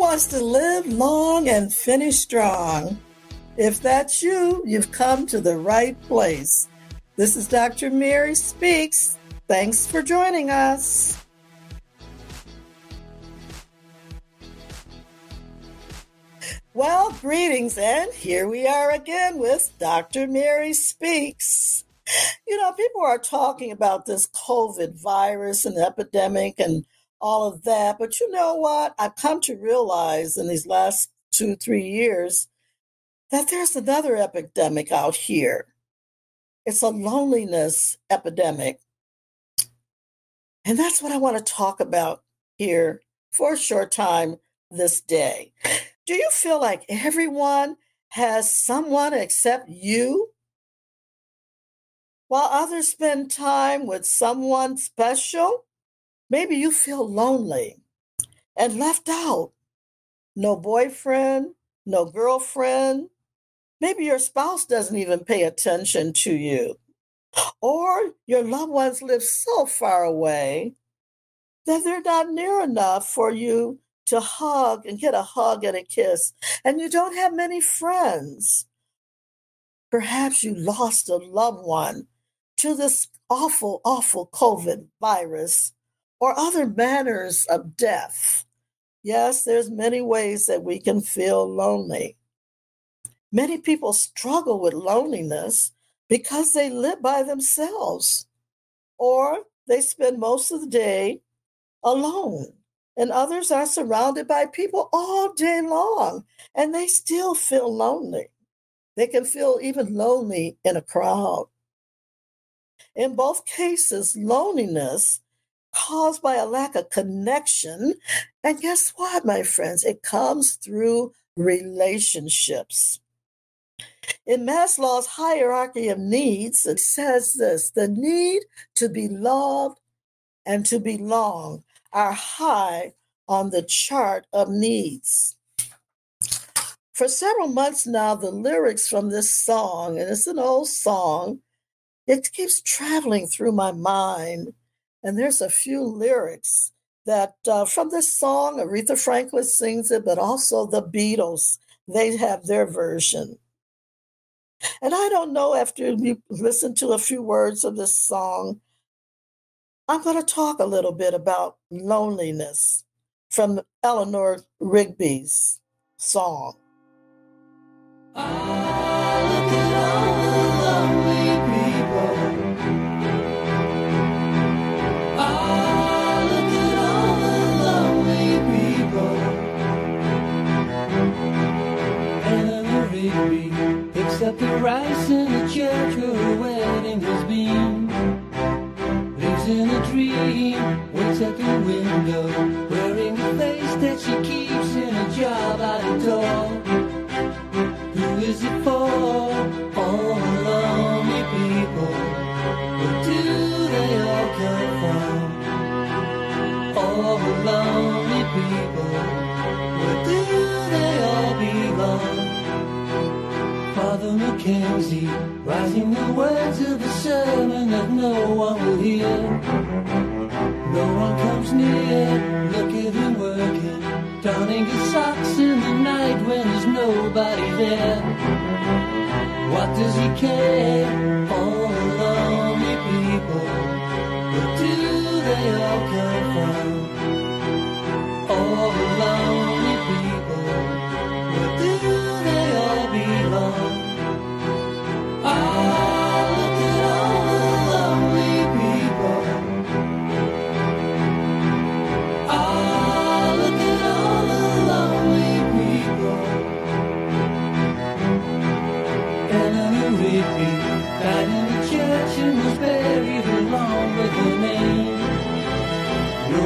wants to live long and finish strong? If that's you, you've come to the right place. This is Dr. Mary Speaks. Thanks for joining us. Well, greetings, and here we are again with Dr. Mary Speaks. You know, people are talking about this COVID virus and epidemic and all of that. But you know what? I've come to realize in these last two, three years that there's another epidemic out here. It's a loneliness epidemic. And that's what I want to talk about here for a short time this day. Do you feel like everyone has someone except you? While others spend time with someone special, Maybe you feel lonely and left out. No boyfriend, no girlfriend. Maybe your spouse doesn't even pay attention to you. Or your loved ones live so far away that they're not near enough for you to hug and get a hug and a kiss. And you don't have many friends. Perhaps you lost a loved one to this awful, awful COVID virus or other manners of death. Yes, there's many ways that we can feel lonely. Many people struggle with loneliness because they live by themselves or they spend most of the day alone. And others are surrounded by people all day long and they still feel lonely. They can feel even lonely in a crowd. In both cases, loneliness caused by a lack of connection. And guess what, my friends? It comes through relationships. In Maslow's hierarchy of needs, it says this the need to be loved and to belong are high on the chart of needs. For several months now, the lyrics from this song, and it's an old song, it keeps traveling through my mind and there's a few lyrics that uh, from this song, Aretha Franklin sings it, but also the Beatles, they have their version. And I don't know after you listen to a few words of this song, I'm going to talk a little bit about loneliness from Eleanor Rigby's song. The rice in the church where a No one comes near, look at him working, donning his socks in the night when there's nobody there. What does he care? All the lonely people, where do they all come from? All the lonely people, where do they all belong?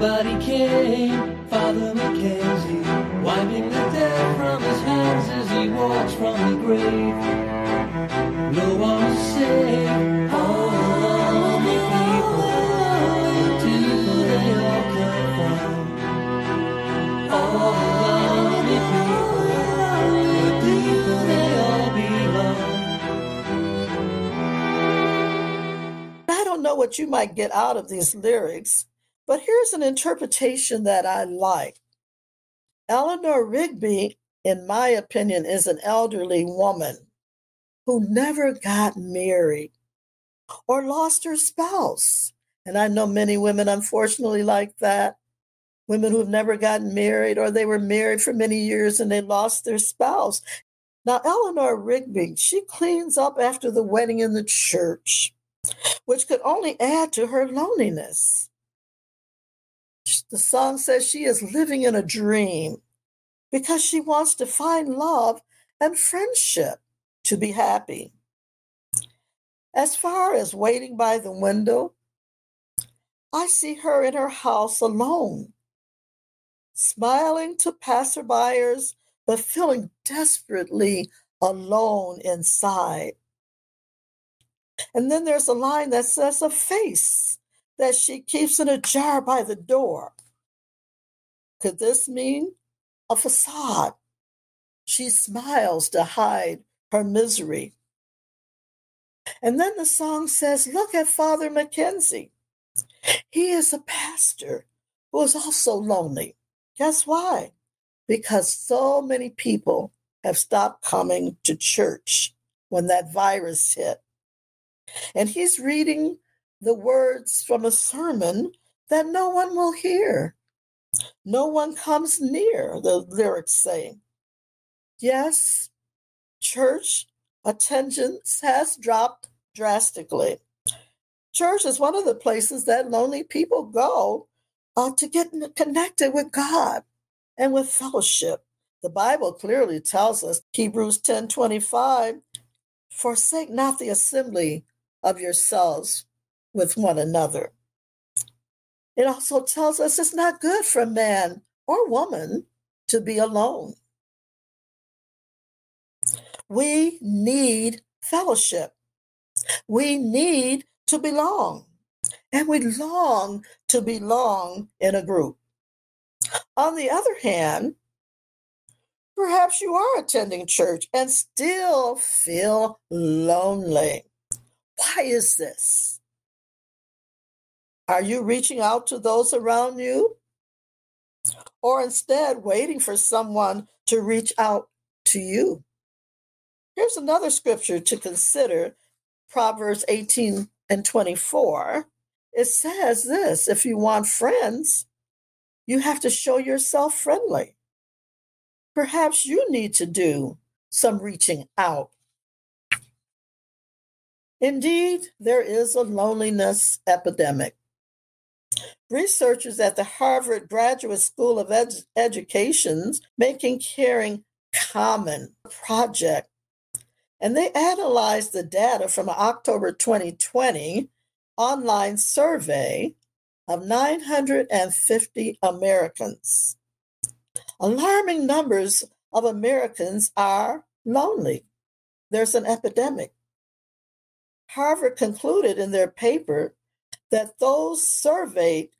Nobody came, Father Mackenzie, wiping the dirt from his hands as he walks from the grave. No one belong? I don't know what you might get out of these lyrics, but here's an interpretation that I like. Eleanor Rigby, in my opinion, is an elderly woman who never got married or lost her spouse. And I know many women, unfortunately, like that. Women who've never gotten married or they were married for many years and they lost their spouse. Now, Eleanor Rigby, she cleans up after the wedding in the church, which could only add to her loneliness. The song says she is living in a dream because she wants to find love and friendship to be happy. As far as waiting by the window, I see her in her house alone, smiling to passerbyers but feeling desperately alone inside. And then there's a line that says a face that she keeps in a jar by the door. Could this mean a facade? She smiles to hide her misery. And then the song says, Look at Father Mackenzie. He is a pastor who is also lonely. Guess why? because so many people have stopped coming to church when that virus hit. And he's reading the words from a sermon that no one will hear. No one comes near, the lyrics say. Yes, church attendance has dropped drastically. Church is one of the places that lonely people go uh, to get connected with God and with fellowship. The Bible clearly tells us, Hebrews 10 25, forsake not the assembly of yourselves with one another. It also tells us it's not good for man or woman to be alone. We need fellowship. We need to belong. And we long to belong in a group. On the other hand, perhaps you are attending church and still feel lonely. Why is this? Are you reaching out to those around you? Or instead waiting for someone to reach out to you? Here's another scripture to consider Proverbs 18 and 24. It says this if you want friends, you have to show yourself friendly. Perhaps you need to do some reaching out. Indeed, there is a loneliness epidemic. Researchers at the Harvard Graduate School of Ed- Education's Making Caring Common project, and they analyzed the data from an October 2020 online survey of 950 Americans. Alarming numbers of Americans are lonely. There's an epidemic. Harvard concluded in their paper that those surveyed,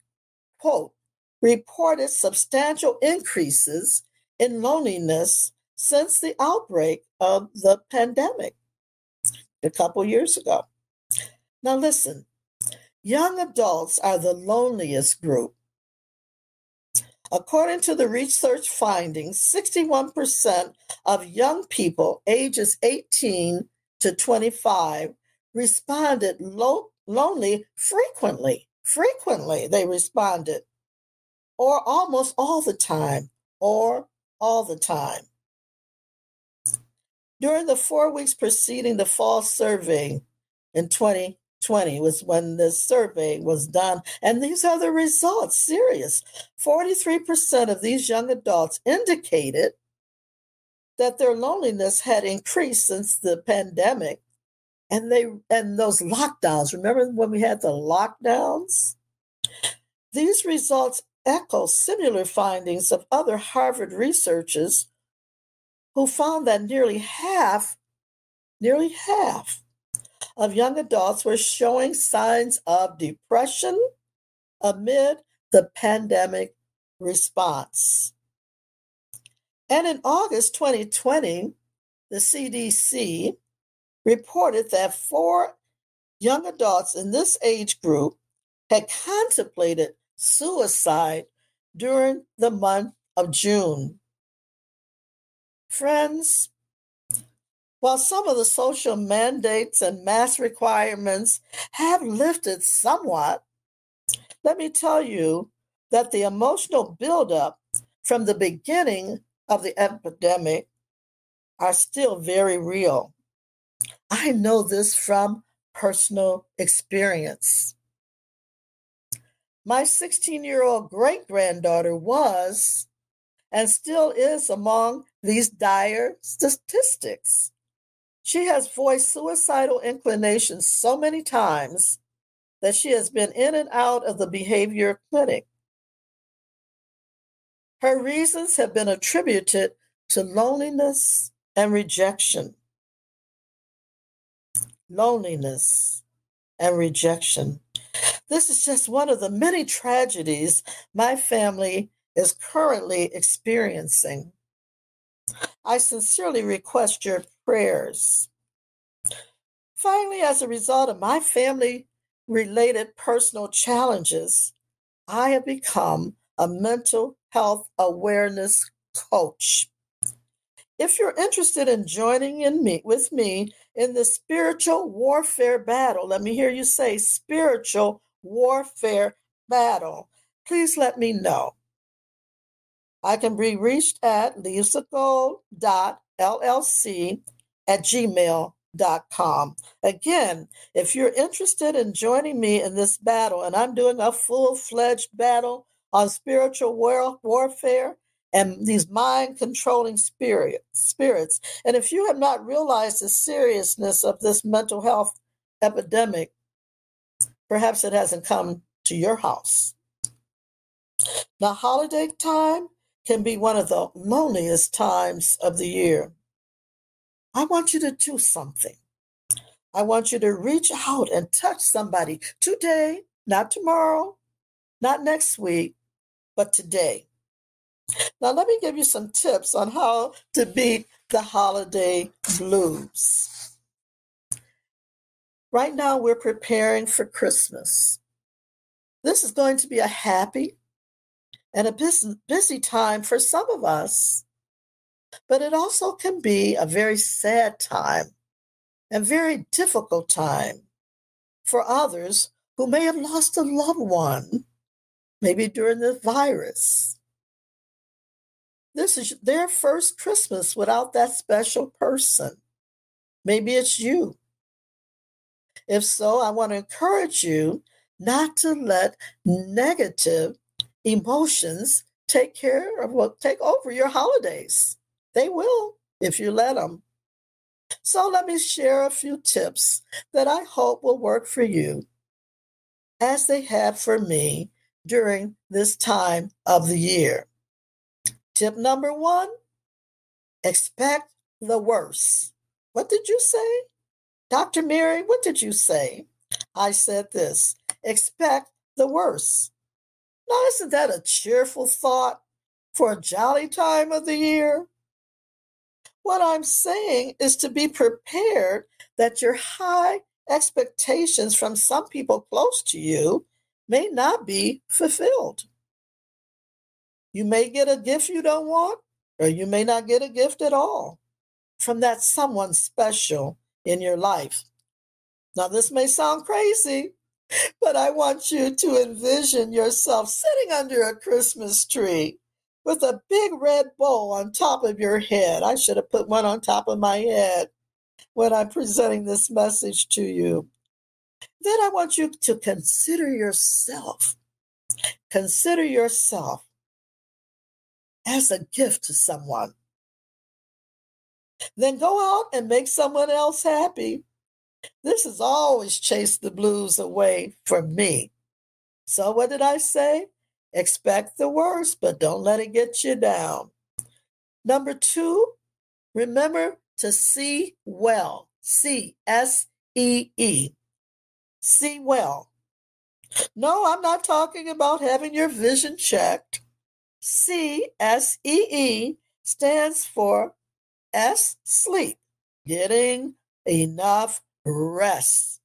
quote, reported substantial increases in loneliness since the outbreak of the pandemic a couple years ago. Now, listen, Young adults are the loneliest group. According to the research findings, 61% of young people ages 18 to 25 responded lo- lonely frequently. Frequently, they responded, or almost all the time, or all the time. During the four weeks preceding the fall survey in 20, 20 was when the survey was done. And these are the results serious. 43% of these young adults indicated that their loneliness had increased since the pandemic. And they and those lockdowns, remember when we had the lockdowns? These results echo similar findings of other Harvard researchers who found that nearly half, nearly half of young adults were showing signs of depression amid the pandemic response. And in August 2020, the CDC reported that four young adults in this age group had contemplated suicide during the month of June. Friends, while some of the social mandates and mask requirements have lifted somewhat, let me tell you that the emotional buildup from the beginning of the epidemic are still very real. I know this from personal experience. My 16 year old great granddaughter was and still is among these dire statistics. She has voiced suicidal inclinations so many times that she has been in and out of the behavior clinic. Her reasons have been attributed to loneliness and rejection. Loneliness and rejection. This is just one of the many tragedies my family is currently experiencing. I sincerely request your prayers. Finally, as a result of my family related personal challenges, I have become a mental health awareness coach. If you're interested in joining in me with me in the spiritual warfare battle, let me hear you say spiritual warfare battle. Please let me know. I can be reached at leavesofgold.llc at gmail.com. Again, if you're interested in joining me in this battle, and I'm doing a full fledged battle on spiritual war- warfare and these mind controlling spirit, spirits, and if you have not realized the seriousness of this mental health epidemic, perhaps it hasn't come to your house. Now, holiday time can be one of the loneliest times of the year. I want you to do something. I want you to reach out and touch somebody today, not tomorrow, not next week, but today. Now, let me give you some tips on how to beat the holiday blues. Right now, we're preparing for Christmas. This is going to be a happy, and a busy, busy time for some of us, but it also can be a very sad time and very difficult time for others who may have lost a loved one, maybe during the virus. This is their first Christmas without that special person. Maybe it's you. If so, I want to encourage you not to let negative emotions take care of what take over your holidays. They will if you let them. So let me share a few tips that I hope will work for you as they have for me during this time of the year. Tip number one expect the worst. What did you say? Dr. Mary, what did you say? I said this expect the worst. Now, isn't that a cheerful thought for a jolly time of the year? What I'm saying is to be prepared that your high expectations from some people close to you may not be fulfilled. You may get a gift you don't want, or you may not get a gift at all from that someone special in your life. Now, this may sound crazy, but I want you to envision yourself sitting under a Christmas tree with a big red bow on top of your head. I should have put one on top of my head when I'm presenting this message to you. Then I want you to consider yourself. Consider yourself as a gift to someone. Then go out and make someone else happy. This has always chased the blues away from me. So, what did I say? Expect the worst, but don't let it get you down. Number two, remember to see well. C S E E. See well. No, I'm not talking about having your vision checked. C S E E stands for S, sleep, getting enough rest.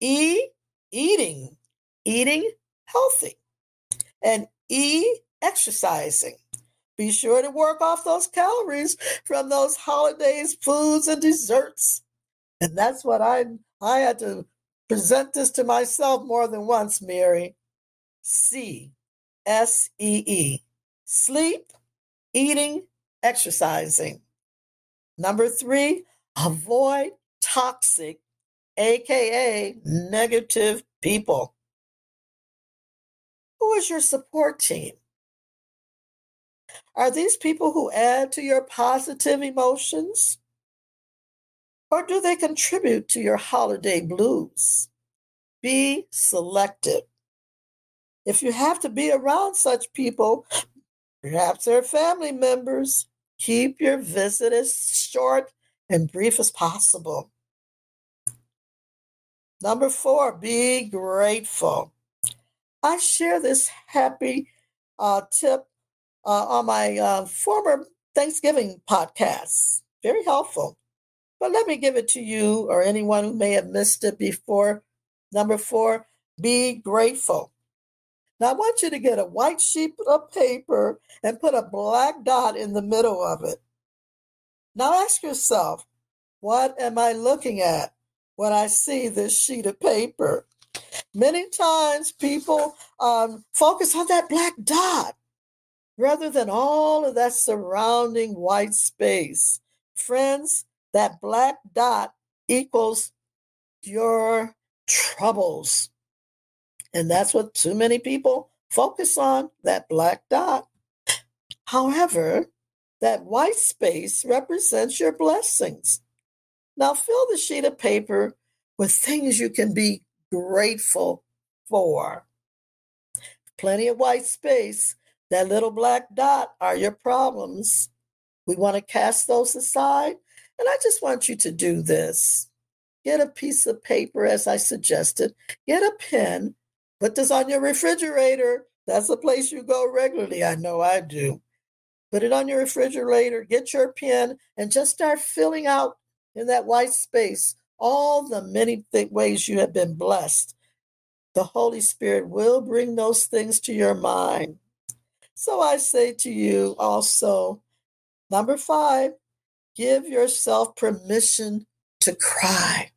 E, eating, eating healthy. And E, exercising, Be sure to work off those calories from those holidays, foods, and desserts. And that's what I I had to present this to myself more than once, Mary. C S E E. Sleep, eating, exercising. Number three, avoid toxic, aka negative people. Who is your support team? Are these people who add to your positive emotions? Or do they contribute to your holiday blues? Be selective. If you have to be around such people, perhaps they're family members, keep your visit as short and brief as possible. Number four, be grateful. I share this happy uh, tip uh, on my uh, former Thanksgiving podcast. Very helpful. But let me give it to you or anyone who may have missed it before. Number four, be grateful. Now, I want you to get a white sheet of paper and put a black dot in the middle of it. Now, ask yourself, what am I looking at when I see this sheet of paper? Many times people um, focus on that black dot rather than all of that surrounding white space. Friends, that black dot equals your troubles. And that's what too many people focus on that black dot. However, that white space represents your blessings. Now fill the sheet of paper with things you can be grateful for. Plenty of white space. That little black dot are your problems. We want to cast those aside. And I just want you to do this. Get a piece of paper, as I suggested, get a pen, Put this on your refrigerator. That's the place you go regularly. I know I do. Put it on your refrigerator, get your pen, and just start filling out in that white space all the many th- ways you have been blessed. The Holy Spirit will bring those things to your mind. So I say to you also, number five, give yourself permission to cry,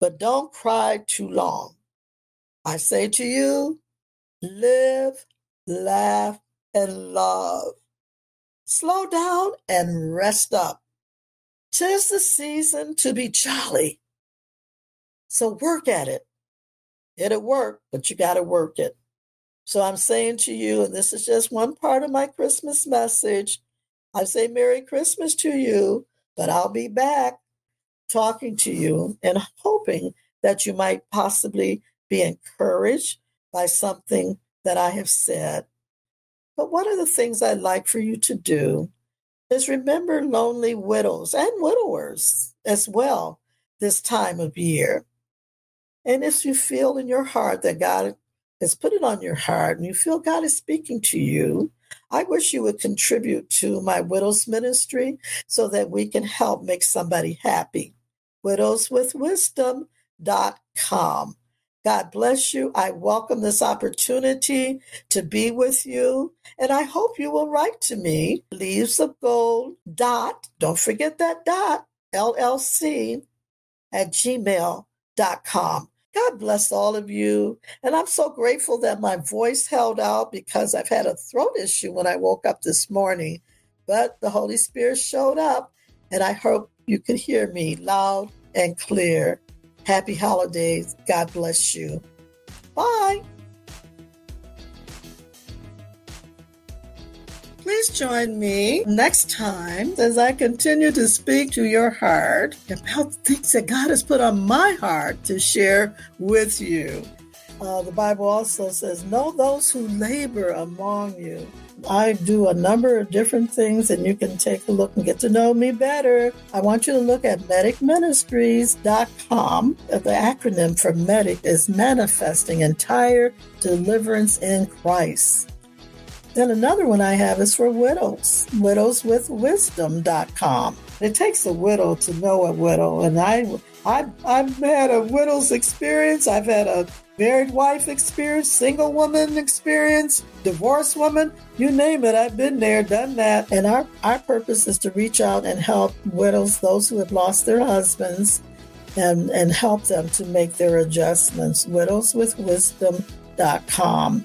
but don't cry too long. I say to you, live, laugh, and love. Slow down and rest up. Tis the season to be jolly. So work at it. It'll work, but you got to work it. So I'm saying to you, and this is just one part of my Christmas message. I say Merry Christmas to you, but I'll be back talking to you and hoping that you might possibly be encouraged by something that I have said. But one of the things I'd like for you to do is remember lonely widows and widowers as well this time of year. And if you feel in your heart that God has put it on your heart and you feel God is speaking to you, I wish you would contribute to my widows ministry so that we can help make somebody happy. Widowswithwisdom.com. God bless you. I welcome this opportunity to be with you. And I hope you will write to me, leaves of gold dot, don't forget that dot, LLC at gmail.com. God bless all of you. And I'm so grateful that my voice held out because I've had a throat issue when I woke up this morning. But the Holy Spirit showed up, and I hope you can hear me loud and clear. Happy holidays. God bless you. Bye. Please join me next time as I continue to speak to your heart about things that God has put on my heart to share with you. Uh, the Bible also says, Know those who labor among you I do a number of different things, and you can take a look and get to know me better. I want you to look at medicministries.com. The acronym for MEDIC is Manifesting Entire Deliverance in Christ. Then another one I have is for widows, widowswithwisdom.com. It takes a widow to know a widow, and I, I, I've had a widow's experience. I've had a married wife experience, single woman experience, divorced woman, you name it. I've been there, done that. And our, our purpose is to reach out and help widows, those who have lost their husbands, and, and help them to make their adjustments. Widowswithwisdom.com.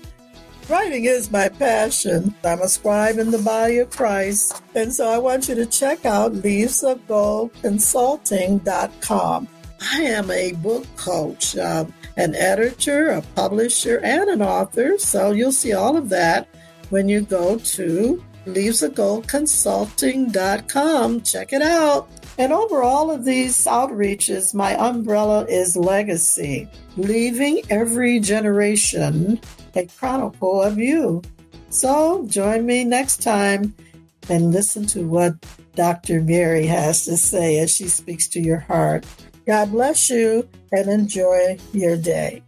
Writing is my passion. I'm a scribe in the body of Christ. And so I want you to check out leavesofgoldconsulting.com. I am a book coach, um, an editor, a publisher, and an author. So you'll see all of that when you go to leavesofgoldconsulting.com. Check it out. And over all of these outreaches, my umbrella is legacy, leaving every generation a chronicle of you. So join me next time and listen to what Dr. Mary has to say as she speaks to your heart. God bless you and enjoy your day.